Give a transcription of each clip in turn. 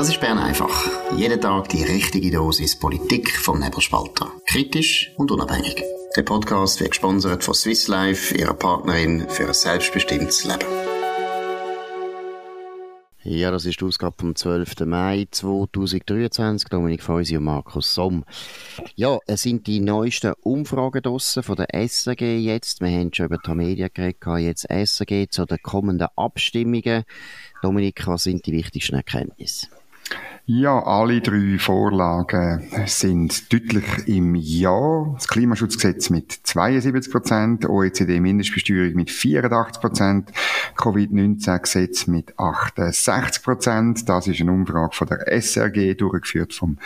Das ist Bern einfach. Jeden Tag die richtige Dosis Politik vom Nebelspalter. Kritisch und unabhängig. Der Podcast wird gesponsert von Swiss Life, ihrer Partnerin für ein selbstbestimmtes Leben. Ja, das ist die Ausgabe vom 12. Mai 2023. Dominik Feusi und Markus Somm. Ja, es sind die neuesten Umfragen von der SAG jetzt. Wir haben schon über die Media geredet, jetzt SAG zu den kommenden Abstimmungen. Dominik, was sind die wichtigsten Erkenntnisse? Ja, alle drei Vorlagen sind deutlich im Ja. Das Klimaschutzgesetz mit 72 Prozent, OECD-Mindestbesteuerung mit 84 Prozent, Covid-19-Gesetz mit 68 Prozent. Das ist eine Umfrage von der SRG, durchgeführt vom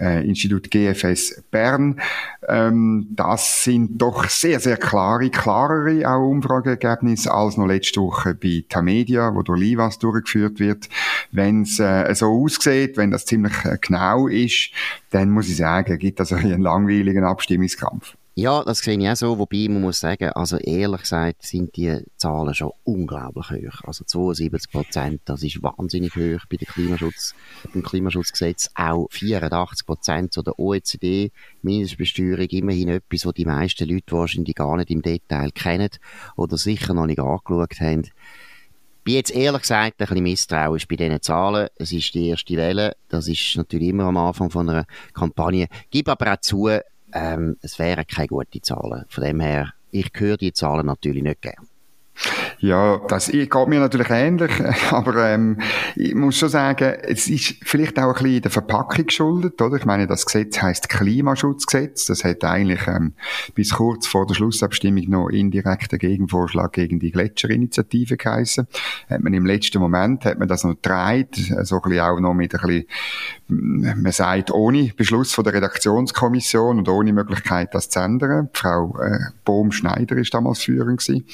äh, Institut GFS Bern. Ähm, das sind doch sehr, sehr klare, klarere auch Umfrageergebnisse als noch letzte Woche bei Tamedia, wo durch Livas durchgeführt wird. Wenn es äh, so aussieht, wenn das ziemlich äh, genau ist, dann muss ich sagen, gibt das einen langweiligen Abstimmungskampf. Ja, das sehe ich auch so, wobei man muss sagen, also ehrlich gesagt sind die Zahlen schon unglaublich hoch. Also 72 Prozent, das ist wahnsinnig hoch bei der Klimaschutz, beim Klimaschutzgesetz. Auch 84 Prozent zu der OECD, Mindestbesteuerung, immerhin etwas, was die meisten Leute wahrscheinlich gar nicht im Detail kennen oder sicher noch nicht angeschaut haben bin jetzt ehrlich gesagt ein bisschen misstrauisch bei diesen Zahlen. Es ist die erste Welle. Das ist natürlich immer am Anfang von einer Kampagne. Gib aber auch zu, ähm, es wären keine guten Zahlen. Von dem her, ich höre die Zahlen natürlich nicht gern. Ja, das geht mir natürlich ähnlich, aber ähm, ich muss schon sagen, es ist vielleicht auch ein bisschen der Verpackung geschuldet, oder? Ich meine, das Gesetz heißt Klimaschutzgesetz. Das hat eigentlich ähm, bis kurz vor der Schlussabstimmung noch indirekter Gegenvorschlag gegen die Gletscherinitiative geheißen. Hat man im letzten Moment hat man das noch gedreht, so ein bisschen auch noch mit ein bisschen, mm, man sagt, ohne Beschluss von der Redaktionskommission und ohne Möglichkeit, das zu ändern. Frau äh, Bohm-Schneider ist damals führend gewesen.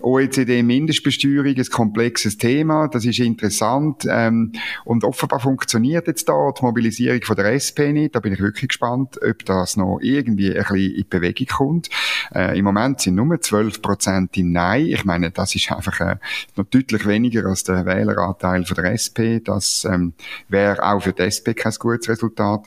OECD Mindestbesteuerung, ein komplexes Thema, das ist interessant ähm, und offenbar funktioniert jetzt da die Mobilisierung von der SP nicht. Da bin ich wirklich gespannt, ob das noch irgendwie ein bisschen in Bewegung kommt. Äh, Im Moment sind nur 12 Prozent im Nein. Ich meine, das ist einfach äh, noch deutlich weniger als der Wähleranteil von der SP. Das ähm, wäre auch für die SP kein gutes Resultat.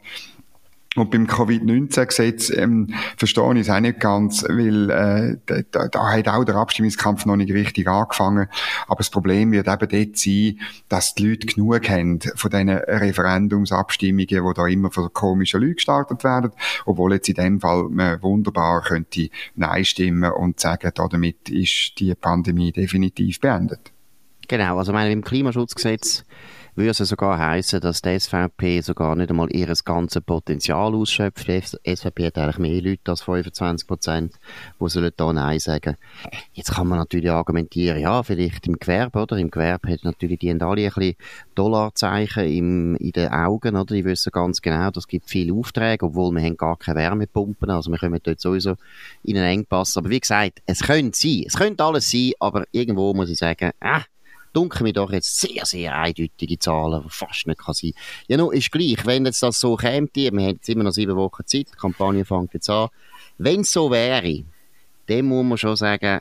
Und beim Covid-19-Gesetz ähm, verstehe ich es auch nicht ganz, weil äh, da, da hat auch der Abstimmungskampf noch nicht richtig angefangen. Aber das Problem wird eben dort sein, dass die Leute genug haben von diesen Referendumsabstimmungen, die da immer von komischen Leuten gestartet werden, obwohl jetzt in dem Fall man wunderbar könnte Nein stimmen und sagen, damit ist die Pandemie definitiv beendet. Genau, also meine, im Klimaschutzgesetz würde es sogar heißen, dass die SVP sogar nicht einmal ihr ganzes Potenzial ausschöpft. Die SVP hat eigentlich mehr Leute als 25 Prozent, die sollen da Nein sagen. Jetzt kann man natürlich argumentieren, ja, vielleicht im Gewerbe, oder? Im Gewerbe hat natürlich die haben alle ein bisschen Dollarzeichen im, in den Augen, oder? Die wissen ganz genau, es gibt viele Aufträge, obwohl wir haben gar keine Wärmepumpen, also wir kommen dort sowieso in einen Engpass. Aber wie gesagt, es könnte sein, es könnte alles sein, aber irgendwo muss ich sagen, äh, dunkel mir doch jetzt sehr, sehr eindeutige Zahlen, die fast nicht kann sein. Ja, nun, ist gleich, wenn jetzt das so käme, wir haben jetzt immer noch sieben Wochen Zeit, die Kampagne fängt jetzt an. Wenn es so wäre, dann muss man schon sagen,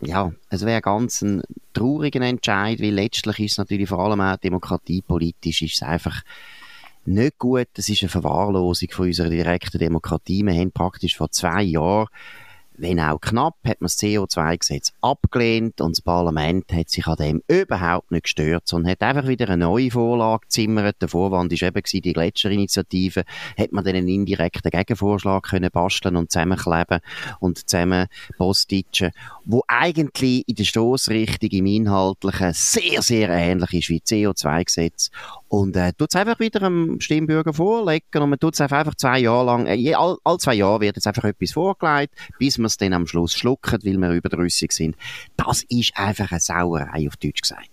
ja, es wäre ganz ein trauriger Entscheid, weil letztlich ist es natürlich vor allem auch demokratiepolitisch ist es einfach nicht gut. Es ist eine Verwahrlosung von unserer direkten Demokratie. Wir haben praktisch vor zwei Jahren wenn auch knapp, hat man das CO2-Gesetz abgelehnt und das Parlament hat sich an dem überhaupt nicht gestört, sondern hat einfach wieder eine neue Vorlage gezimmert. Der Vorwand war eben die Gletscherinitiative. Hat man dann einen indirekten Gegenvorschlag können basteln und zusammenkleben und zusammen postitschen, wo eigentlich in der Stoßrichtung im Inhaltlichen sehr, sehr ähnlich ist wie CO2-Gesetz und äh, tut es einfach wieder einem Stimmbürger vorlegen und man tut es einfach zwei Jahre lang, äh, all, all zwei Jahre wird jetzt einfach etwas vorgelegt, bis man es dann am Schluss schluckt, weil wir überdrüssig sind. Das ist einfach eine Sauerei, auf Deutsch gesagt.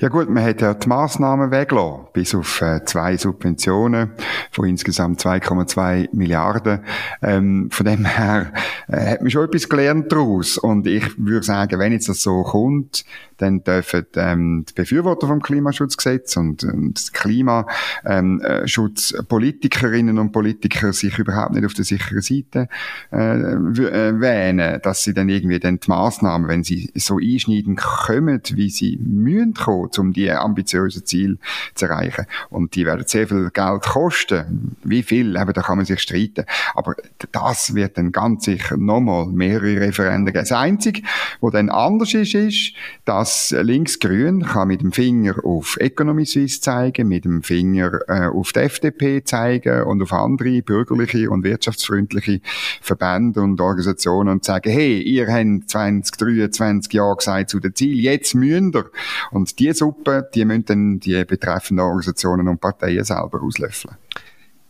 Ja gut, man hat ja die Massnahmen weggelassen, bis auf äh, zwei Subventionen von insgesamt 2,2 Milliarden. Ähm, von dem her äh, hat man schon etwas gelernt daraus. Und ich würde sagen, wenn jetzt das so kommt, dann dürfen ähm, die Befürworter vom Klimaschutzgesetz und, und Klimaschutzpolitikerinnen und Politiker sich überhaupt nicht auf der sicheren Seite äh, äh, wähnen, dass sie dann irgendwie dann die Massnahmen, wenn sie so einschneiden kommen, wie sie mühen kommen, um die ambitiösen Ziele zu erreichen. Und die werden sehr viel Geld kosten. Wie viel? Eben, da kann man sich streiten. Aber das wird dann ganz sicher nochmal mehrere Referenden geben. Das Einzige, was dann anders ist, ist, dass Links-Grün kann mit dem Finger auf Economy Suisse zeigen, mit dem Finger äh, auf die FDP zeigen und auf andere bürgerliche und wirtschaftsfreundliche Verbände und Organisationen und sagen, hey, ihr habt 20, 23 Jahre gesagt zu dem Ziel, jetzt müsst ihr. Und die Suppe, die müssen dann die betreffenden Organisationen und Parteien selber auslöffeln.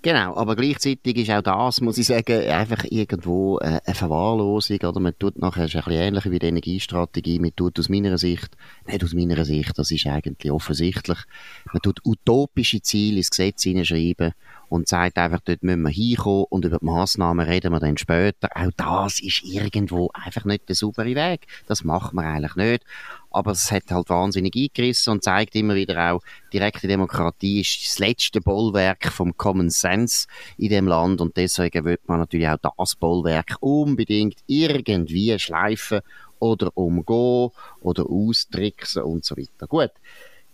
Genau, aber gleichzeitig ist auch das, muss ich sagen, einfach irgendwo äh, eine Verwahrlosung, oder? Man tut nachher, ist ein bisschen ähnlich wie die Energiestrategie, man tut aus meiner Sicht, nicht aus meiner Sicht, das ist eigentlich offensichtlich, man tut utopische Ziele ins Gesetz hineinschreiben und sagt einfach, dort müssen wir hinkommen und über die Massnahmen reden wir dann später. Auch das ist irgendwo einfach nicht der saubere Weg. Das macht man eigentlich nicht. Aber es hat halt wahnsinnig eingerissen und zeigt immer wieder auch, direkte Demokratie ist das letzte Bollwerk vom Common Sense in dem Land und deswegen wird man natürlich auch das Bollwerk unbedingt irgendwie schleifen oder umgehen oder austricksen und so weiter. Gut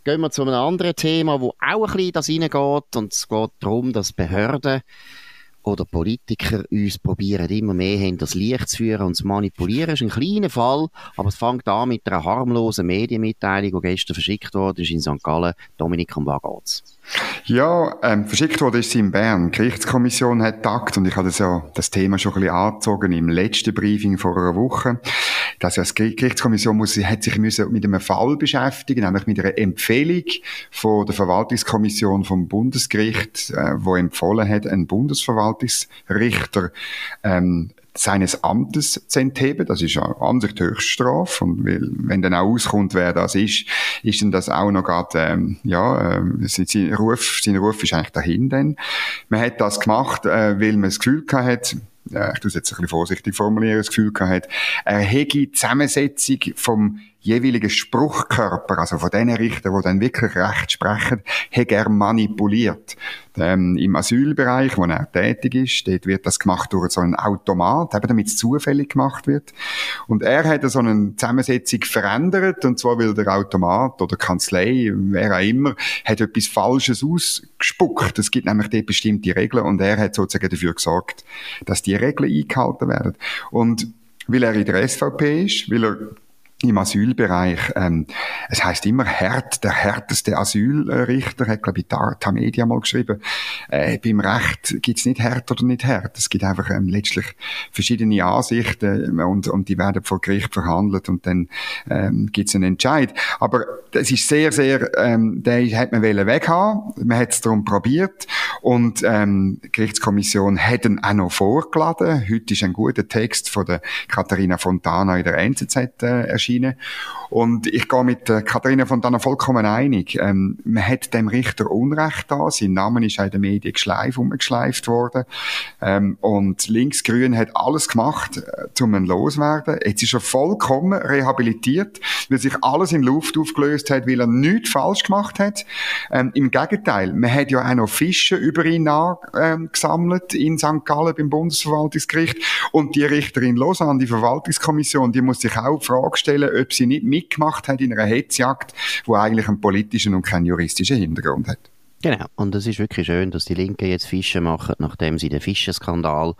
gehen wir zu einem anderen Thema, wo auch ein bisschen das reingeht. Und es geht darum, dass Behörden oder Politiker uns probieren, immer mehr hin das Licht zu führen und zu manipulieren. Das ist ein kleiner Fall, aber es fängt an mit einer harmlosen Medienmitteilung, die gestern verschickt wurde, ist in St. Gallen. Dominik, um was geht's? Ja, ähm, verschickt wurde ist sie in Bern. Die Gerichtskommission hat tagt und ich hatte das ja das Thema schon ein bisschen angezogen im letzten Briefing vor einer Woche. Dass ja die Gerichtskommission muss, hat sich müssen mit einem Fall beschäftigen, nämlich mit einer Empfehlung von der Verwaltungskommission vom Bundesgericht, äh, wo empfohlen hat, einen Bundesverwaltungsrichter ähm, seines Amtes zu entheben. Das ist ja an sich die Höchststrafe. Und wenn dann auch auskommt, wer das ist, ist dann das auch noch gerade, ähm, ja, äh, sein, Ruf, sein Ruf ist eigentlich dahin dann. Man hat das gemacht, äh, weil man das Gefühl gehabt hat, ich es jetzt ein bisschen vorsichtig formulieren, das Gefühl gehabt er die Zusammensetzung vom jeweiligen Spruchkörper, also von den Richtern, die dann wirklich Recht sprechen, hat er manipuliert. Ähm, Im Asylbereich, wo er tätig ist, dort wird das gemacht durch so einen Automat, eben damit es zufällig gemacht wird. Und er hat so eine Zusammensetzung verändert, und zwar weil der Automat oder Kanzlei, wer auch immer, hat etwas Falsches ausgespuckt. Es gibt nämlich dort bestimmte Regeln und er hat sozusagen dafür gesorgt, dass die Regeln eingehalten werden. Und weil er in der SVP ist, weil er im Asylbereich. Ähm, es heißt immer hart, der härteste Asylrichter, hat, glaube ich, Tamedia mal geschrieben. Äh, beim Recht gibt's nicht hart oder nicht hart. Es gibt einfach ähm, letztlich verschiedene Ansichten und, und die werden vor Gericht verhandelt und dann ähm, gibt's einen Entscheid. Aber es ist sehr, sehr, ähm, den hat man weghaben. Man hat es darum probiert und ähm, die Gerichtskommission hat ihn auch noch vorgeladen. Heute ist ein guter Text von der Katharina Fontana in der NZZ äh, erschienen. Und ich gehe mit äh, Katharina von Dana vollkommen einig. Ähm, man hat dem Richter Unrecht da. Sein Name ist in den Medien geschleift, umgeschleift worden. Ähm, und Linksgrün hat alles gemacht, äh, um ihn loswerden. Jetzt ist er vollkommen rehabilitiert, weil sich alles in Luft aufgelöst hat, weil er nichts falsch gemacht hat. Ähm, Im Gegenteil, man hat ja auch noch Fische über ihn ähm, gesammelt in St. Gallen beim Bundesverwaltungsgericht. Und die Richterin Lausanne, die Verwaltungskommission, die muss sich auch die Frage stellen, ob sie nicht mitgemacht hat in einer Hetzjagd, die eigentlich einen politischen und keinen juristischen Hintergrund hat. Genau, und es ist wirklich schön, dass die Linken jetzt Fische machen, nachdem sie den Fischenskandal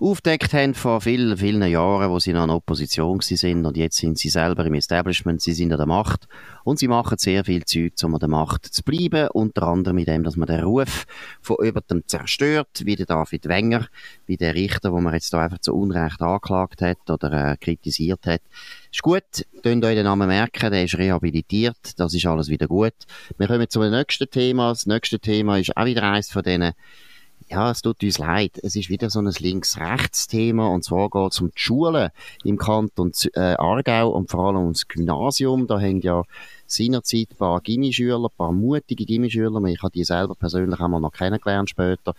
aufdeckt haben vor vielen, vielen Jahren, wo sie noch in Opposition sind. Und jetzt sind sie selber im Establishment, sie sind an der Macht und sie machen sehr viel Zeug, um an der Macht zu bleiben, unter anderem mit dem, dass man den Ruf von über dem zerstört, wie der David Wenger, wie der Richter, wo man jetzt da einfach zu Unrecht angeklagt hat oder äh, kritisiert hat, ist gut, könnt euch den Namen merken, der ist rehabilitiert, das ist alles wieder gut. Wir kommen zum nächsten Thema. Das nächste Thema ist auch wieder eines von denen, ja, es tut uns leid. Es ist wieder so ein Links-Rechts-Thema und zwar geht es um die Schulen im Kanton äh, Aargau und vor allem ums Gymnasium. Da hängen ja seinerzeit ein paar Gimmischüler, ein paar mutige Gimmischüler. Ich habe die selber persönlich einmal noch kennengelernt später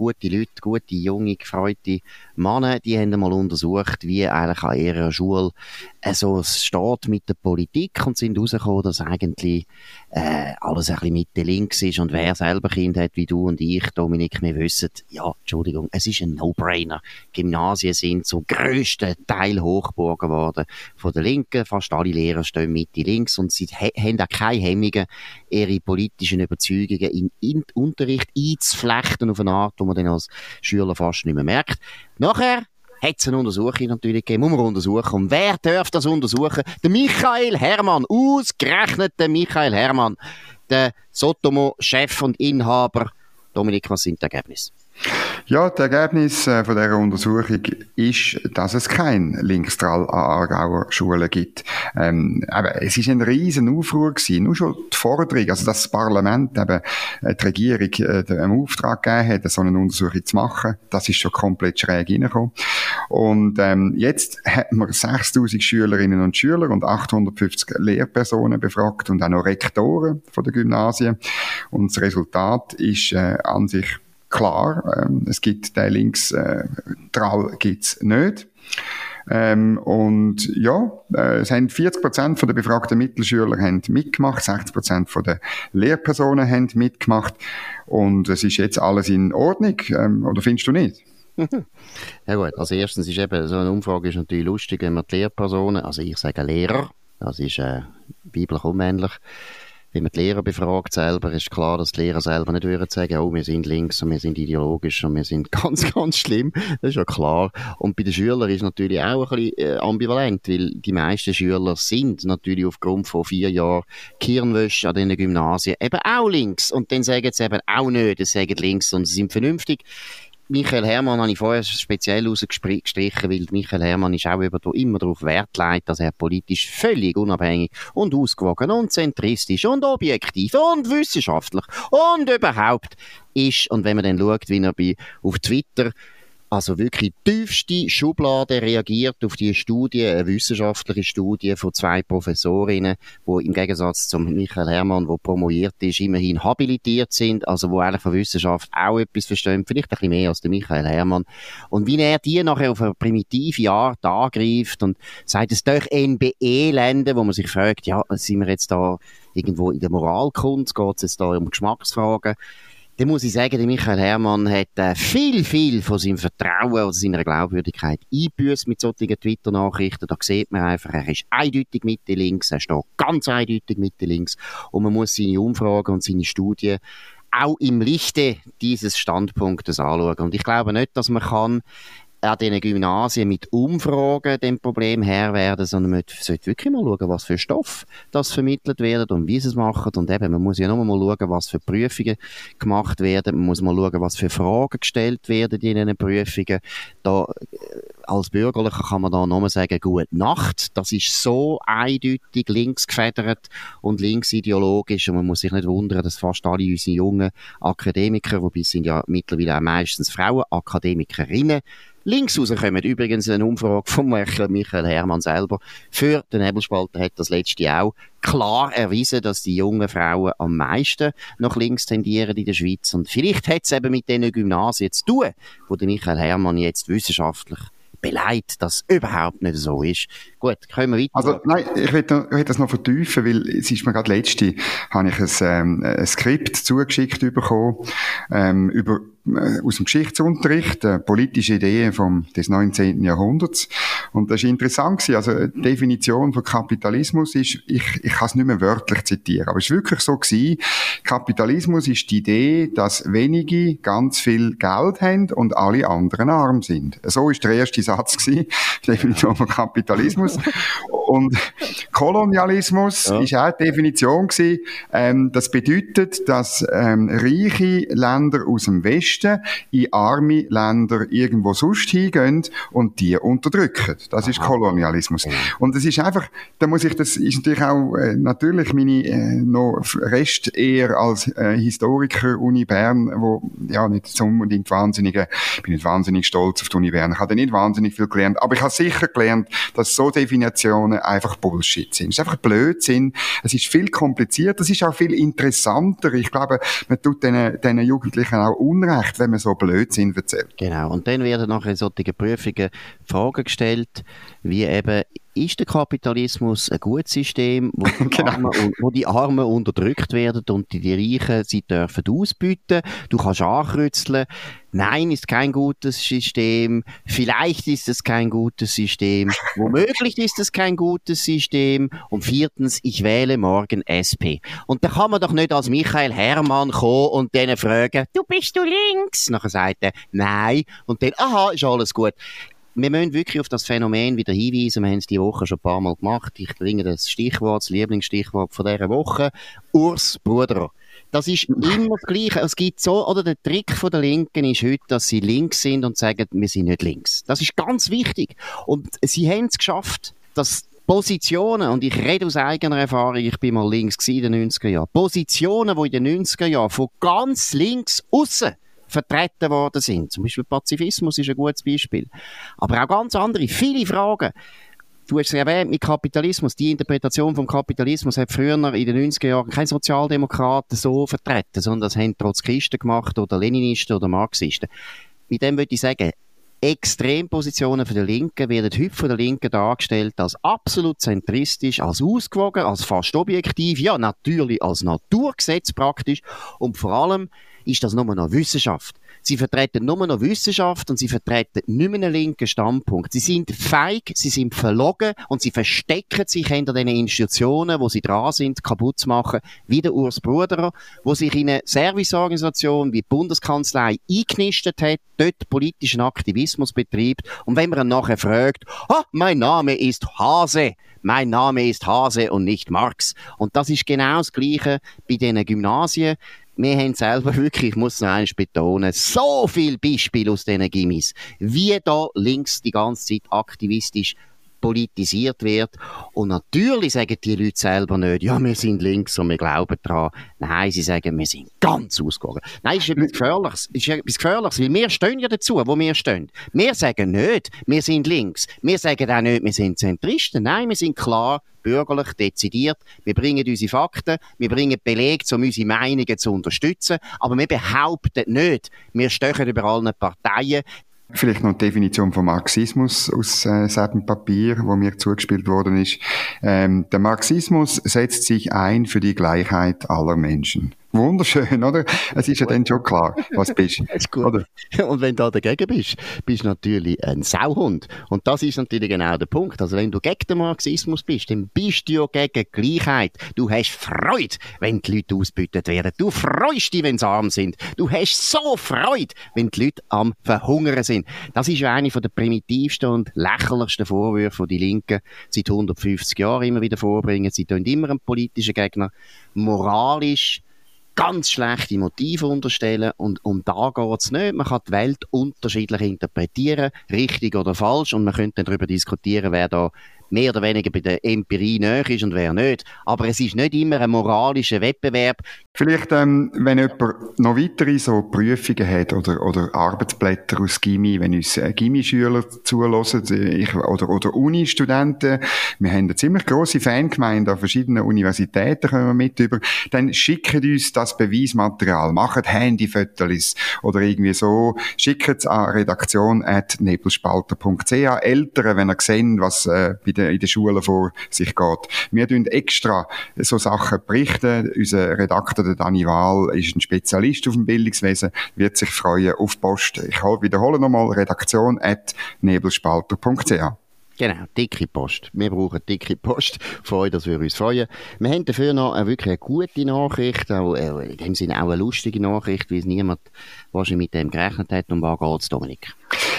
gute Leute, gute, junge, gefreute Männer, die haben mal untersucht, wie eigentlich an ihrer Schule äh, so es steht mit der Politik und sind rausgekommen, dass eigentlich äh, alles ein bisschen Mitte links ist und wer selber Kind hat wie du und ich, Dominik, wir wissen, ja, Entschuldigung, es ist ein No-Brainer. Gymnasien sind zum grössten Teil Hochburgen geworden von der Linken, fast alle Lehrer stehen Mitte links und sie haben auch keine Hemmungen, ihre politischen Überzeugungen in, in Unterricht einzuflechten auf eine Art, wo man dann als Schüler fast nicht mehr merkt. Nachher hat es eine Untersuchung natürlich gegeben, muss man untersuchen. Und wer darf das untersuchen? Der Michael Hermann, ausgerechnet der Michael Hermann, der Sotomo-Chef und Inhaber. Dominik, was sind die Ergebnisse? Ja, das Ergebnis äh, von dieser Untersuchung ist, dass es kein Linkstrahl an Aargauer Schulen gibt. Ähm, aber es ist ein riesen Aufruhr gewesen. Nur schon die Forderung, also dass das Parlament eben äh, die Regierung äh, einen Auftrag gegeben hat, so eine Untersuchung zu machen, das ist schon komplett schräg reingekommen. Und ähm, jetzt hat man 6000 Schülerinnen und Schüler und 850 Lehrpersonen befragt und auch noch Rektoren von der Gymnasien. Und das Resultat ist äh, an sich klar. Ähm, es gibt den Links-Trall äh, gibt's nicht. Ähm, und ja, äh, es haben 40 Prozent der befragten Mittelschüler haben mitgemacht, 60 Prozent der Lehrpersonen haben mitgemacht und es ist jetzt alles in Ordnung, ähm, oder findest du nicht? ja gut, also erstens ist eben, so eine Umfrage ist natürlich lustig, wenn man die Lehrpersonen, also ich sage Lehrer, das ist äh, biblisch unmännlich, wenn man die Lehrer befragt selber, ist klar, dass die Lehrer selber nicht würden sagen, oh, wir sind links und wir sind ideologisch und wir sind ganz, ganz schlimm. Das ist ja klar. Und bei den Schülern ist natürlich auch ein bisschen äh, ambivalent, weil die meisten Schüler sind natürlich aufgrund von vier Jahren Kirnwäsche an diesen Gymnasien eben auch links. Und dann sagen sie eben auch nicht, sie sagen links und sie sind vernünftig. Michael Hermann habe ich vorher speziell rausgestrichen, weil Michael Hermann ist auch immer darauf Wert legt, dass er politisch völlig unabhängig und ausgewogen und zentristisch und objektiv und wissenschaftlich und überhaupt ist. Und wenn man dann schaut, wie er bei, auf Twitter also wirklich tiefste Schublade reagiert auf die Studie, eine wissenschaftliche Studie von zwei Professorinnen, wo im Gegensatz zum Michael Hermann, wo promoviert ist, immerhin habilitiert sind, also wo eigentlich von Wissenschaft auch etwas verstehen, vielleicht ein bisschen mehr als der Michael Hermann. Und wie er die nachher auf eine primitive Art angreift und sagt, es durch NBE-Länder, wo man sich fragt, ja, sind wir jetzt da irgendwo in der Moralkunst, geht es jetzt da um Geschmacksfragen? Dann muss ich sagen, der Michael Hermann hat äh, viel, viel von seinem Vertrauen oder seiner Glaubwürdigkeit eingebüßt mit solchen Twitter-Nachrichten. Da sieht man einfach, er ist eindeutig Mitte links, er steht ganz eindeutig Mitte links und man muss seine Umfragen und seine Studien auch im Lichte dieses Standpunktes anschauen. Und ich glaube nicht, dass man kann an diesen Gymnasien mit Umfragen dem Problem Herr werden, sondern man sollte wirklich mal schauen, was für Stoff das vermittelt wird und wie sie es machen. Und eben, man muss ja nur mal schauen, was für Prüfungen gemacht werden. Man muss mal schauen, was für Fragen gestellt werden in diesen Prüfungen. Da, äh, als Bürgerlicher kann man da nur sagen, gute Nacht. Das ist so eindeutig links gefedert und linksideologisch und man muss sich nicht wundern, dass fast alle unsere jungen Akademiker, wobei es sind ja mittlerweile auch meistens Frauen, Akademikerinnen, links rauskommen. Übrigens eine Umfrage von Michael Hermann selber. Für den Nebelspalter hat das letzte auch klar erwiesen, dass die jungen Frauen am meisten nach links tendieren in der Schweiz. Und vielleicht hat es eben mit diesen Gymnasien zu tun, wo Michael Hermann jetzt wissenschaftlich beleidigt, dass überhaupt nicht so ist. Gut, können wir weiter. Also, nein, ich will, das noch vertiefen, weil es ist mir gerade letzte, habe ich ein, ähm, ein Skript zugeschickt bekommen, ähm, über äh, aus dem Geschichtsunterricht, äh, politische Ideen vom, des 19. Jahrhunderts. Und das ist interessant gewesen. Also, die Definition von Kapitalismus ist, ich, ich kann es nicht mehr wörtlich zitieren, aber es ist wirklich so gewesen. Kapitalismus ist die Idee, dass wenige ganz viel Geld haben und alle anderen arm sind. So ist der erste Satz gewesen. Definition von Kapitalismus. Und Kolonialismus ja. ist auch die Definition gewesen. Ähm, das bedeutet, dass ähm, reiche Länder aus dem Westen in arme Länder irgendwo sonst hingehen und die unterdrücken. Nicht. Das Aha. ist Kolonialismus. Ja. Und das ist einfach, da muss ich, das ist natürlich auch äh, natürlich meine äh, noch Rest eher als äh, Historiker Uni Bern, wo ja nicht so unbedingt wahnsinnige, ich bin nicht wahnsinnig stolz auf die Uni Bern. Ich habe nicht wahnsinnig viel gelernt, aber ich habe sicher gelernt, dass so Definitionen einfach Bullshit sind. Es ist einfach Blödsinn. Es ist viel komplizierter, es ist auch viel interessanter. Ich glaube, man tut den, den Jugendlichen auch Unrecht, wenn man so Blödsinn erzählt. Genau. Und dann werden nachher in solchen Prüfungen Fragen gestellt, wie eben, ist der Kapitalismus ein gutes System, wo die, genau. Armen, wo die Armen unterdrückt werden und die, die Reichen sie dürfen ausbieten? Du kannst ankreuzeln, nein, ist kein gutes System, vielleicht ist es kein gutes System, womöglich ist es kein gutes System und viertens, ich wähle morgen SP. Und da kann man doch nicht als Michael Herrmann kommen und denen fragen, du bist du links? Nachher sagt er, nein. Und dann, aha, ist alles gut wir müssen wirklich auf das Phänomen wieder hinweisen. Wir haben es diese Woche schon ein paar Mal gemacht. Ich bringe das Stichwort, das Lieblingsstichwort von dieser Woche. Urs Bruder. Das ist immer das Gleiche. Es gibt so, oder der Trick von der Linken ist heute, dass sie links sind und sagen, wir sind nicht links. Das ist ganz wichtig. Und sie haben es geschafft, dass Positionen, und ich rede aus eigener Erfahrung, ich bin mal links in den 90er Jahren, Positionen, die in den 90er Jahren von ganz links außen vertreten worden sind. Zum Beispiel Pazifismus ist ein gutes Beispiel. Aber auch ganz andere, viele Fragen. Du hast es erwähnt mit Kapitalismus. Die Interpretation vom Kapitalismus hat früher in den 90er Jahren kein Sozialdemokraten so vertreten, sondern das haben Trotzkisten gemacht oder Leninisten oder Marxisten. Mit dem würde ich sagen, Extrempositionen von der Linken werden heute von der Linken dargestellt als absolut zentristisch, als ausgewogen, als fast objektiv, ja, natürlich als Naturgesetz praktisch und vor allem ist das nur noch Wissenschaft. Sie vertreten nur noch Wissenschaft und sie vertreten nicht mehr einen linken Standpunkt. Sie sind feig, sie sind verlogen und sie verstecken sich hinter den Institutionen, wo sie dran sind, kaputt zu machen, wie der Urs Bruderer, wo sich in eine Serviceorganisation wie die Bundeskanzlei eingenistet hat, dort politischen Aktivismus betreibt und wenn man ihn nachher fragt, ah, mein Name ist Hase, mein Name ist Hase und nicht Marx. Und das ist genau das Gleiche bei diesen Gymnasien wir haben selber wirklich, ich muss noch einmal betonen, so viele Beispiele aus diesen Gimmis, wie da links die ganze Zeit aktivistisch politisiert wird. Und natürlich sagen die Leute selber nicht, ja, wir sind links und wir glauben daran. Nein, sie sagen, wir sind ganz ausgegangen. Nein, ist etwas Gefährliches. Es ist etwas Gefährliches, weil wir stehen ja dazu, wo wir stehen. Wir sagen nicht, wir sind links. Wir sagen auch nicht, wir sind Zentristen. Nein, wir sind klar bürgerlich, dezidiert. Wir bringen unsere Fakten, wir bringen Belege, um unsere Meinungen zu unterstützen. Aber wir behaupten nicht, wir stechen über allen Parteien. Vielleicht noch die Definition von Marxismus aus äh, diesem Papier, wo mir zugespielt worden ist. Ähm, der Marxismus setzt sich ein für die Gleichheit aller Menschen. Wunderschön, oder? Es ist ja dann schon klar, was du bist. ist gut. Oder? Und wenn du da dagegen bist, bist du natürlich ein Sauhund. Und das ist natürlich genau der Punkt. Also wenn du gegen den Marxismus bist, dann bist du ja gegen Gleichheit. Du hast Freude, wenn die Leute ausbeutet werden. Du freust dich, wenn sie arm sind. Du hast so Freude, wenn die Leute am Verhungern sind. Das ist ja eine der primitivsten und lächerlichsten Vorwürfe, die die Linken seit 150 Jahren immer wieder vorbringen. Sie tun immer einen politischen Gegner moralisch ganz schlechte Motive unterstellen und um da geht's nicht. Man kann die Welt unterschiedlich interpretieren, richtig oder falsch und man könnte darüber diskutieren, wer da mehr oder weniger bei der Empirie näher ist und wer nicht. Aber es ist nicht immer ein moralischer Wettbewerb. Vielleicht, ähm, wenn jemand noch weitere so Prüfungen hat oder, oder Arbeitsblätter aus Gimmi, wenn uns äh, Gimmi-Schüler zulassen äh, ich, oder, oder Uni-Studenten, wir haben eine ziemlich grosse Fangemeinde an verschiedenen Universitäten, können wir mit über, dann schickt uns das Beweismaterial, macht Handyfotos oder irgendwie so, schickt es an redaktion.nebelspalter.ch. Eltern, wenn ihr sehen, was äh, bei den, in den Schulen vor sich geht. Wir tun extra so Sachen berichten. Unser Redakteur, der Dani Wahl, ist ein Spezialist auf dem Bildungswesen, wird sich freuen auf Post. Ich wiederhole nochmal, redaktion at nebelspalter.ch. Genau, dicke Post. Wir brauchen dicke Post. Freuen, dass wir uns freuen. Wir haben dafür noch eine wirklich gute Nachricht, auch, äh, in dem Sinne auch eine lustige Nachricht, weil es niemand wahrscheinlich mit dem gerechnet hat. Um was geht's, Dominik?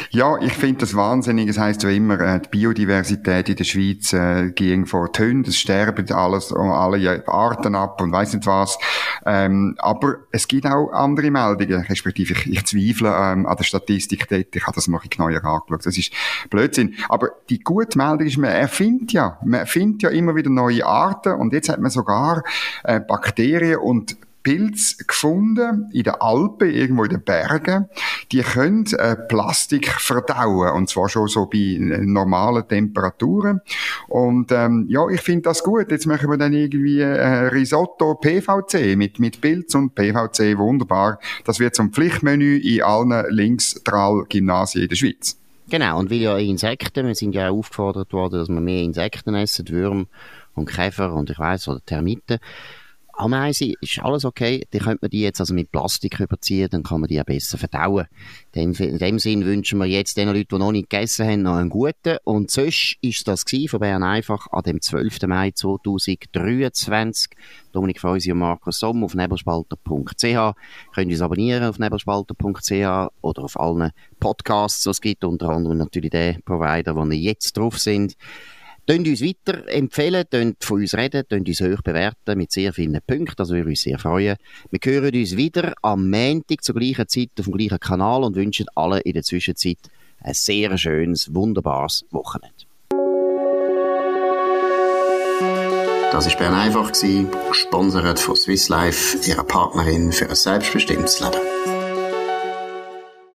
Ja, ich finde das wahnsinnig. Es heisst ja immer, äh, die Biodiversität in der Schweiz äh, ging vor Tönen. Es sterben alles, alle Arten ab und weiß nicht was. Ähm, aber es gibt auch andere Meldungen, respektive ich, ich zweifle ähm, an der Statistik dort. Ich habe das noch ein neuer angeschaut. Das ist Blödsinn. Aber die gute Meldung ist, man erfindet ja, man erfindet ja immer wieder neue Arten und jetzt hat man sogar äh, Bakterien und Pilz gefunden in den Alpen, irgendwo in den Bergen. Die können äh, Plastik verdauen und zwar schon so bei normalen Temperaturen. Und ähm, ja, ich finde das gut. Jetzt machen wir dann irgendwie äh, Risotto PVC mit mit Pilz und PVC wunderbar. Das wird zum Pflichtmenü in allen Linksstrahl-Gymnasien in der Schweiz. Genau, und weil ja Insekten, wir sind ja auch aufgefordert worden, dass wir mehr Insekten essen, Würmer und Käfer und ich weiß oder Termiten. Ameisen ist alles okay, dann könnte man die jetzt also mit Plastik überziehen, dann kann man die ja besser verdauen. In dem, in dem Sinn wünschen wir jetzt den Leuten, die noch nicht gegessen haben, noch einen guten. Und sonst ist das von Bern einfach an dem 12. Mai 2023. Dominik Feusi und Markus Somm auf nebelspalter.ch. Könnt uns abonnieren auf nebelspalter.ch oder auf allen Podcasts, die es gibt, unter anderem natürlich den Provider, wo wir jetzt drauf sind. Tönt uns weiter empfehlen, tönt von uns reden, tönt uns hoch bewerten mit sehr vielen Punkten, das würde uns sehr freuen. Wir hören uns wieder am Montag zur gleichen Zeit auf dem gleichen Kanal und wünschen allen in der Zwischenzeit ein sehr schönes, wunderbares Wochenende. Das war Bern einfach, gesponsert von Swiss Life, ihrer Partnerin für ein selbstbestimmtes Leben.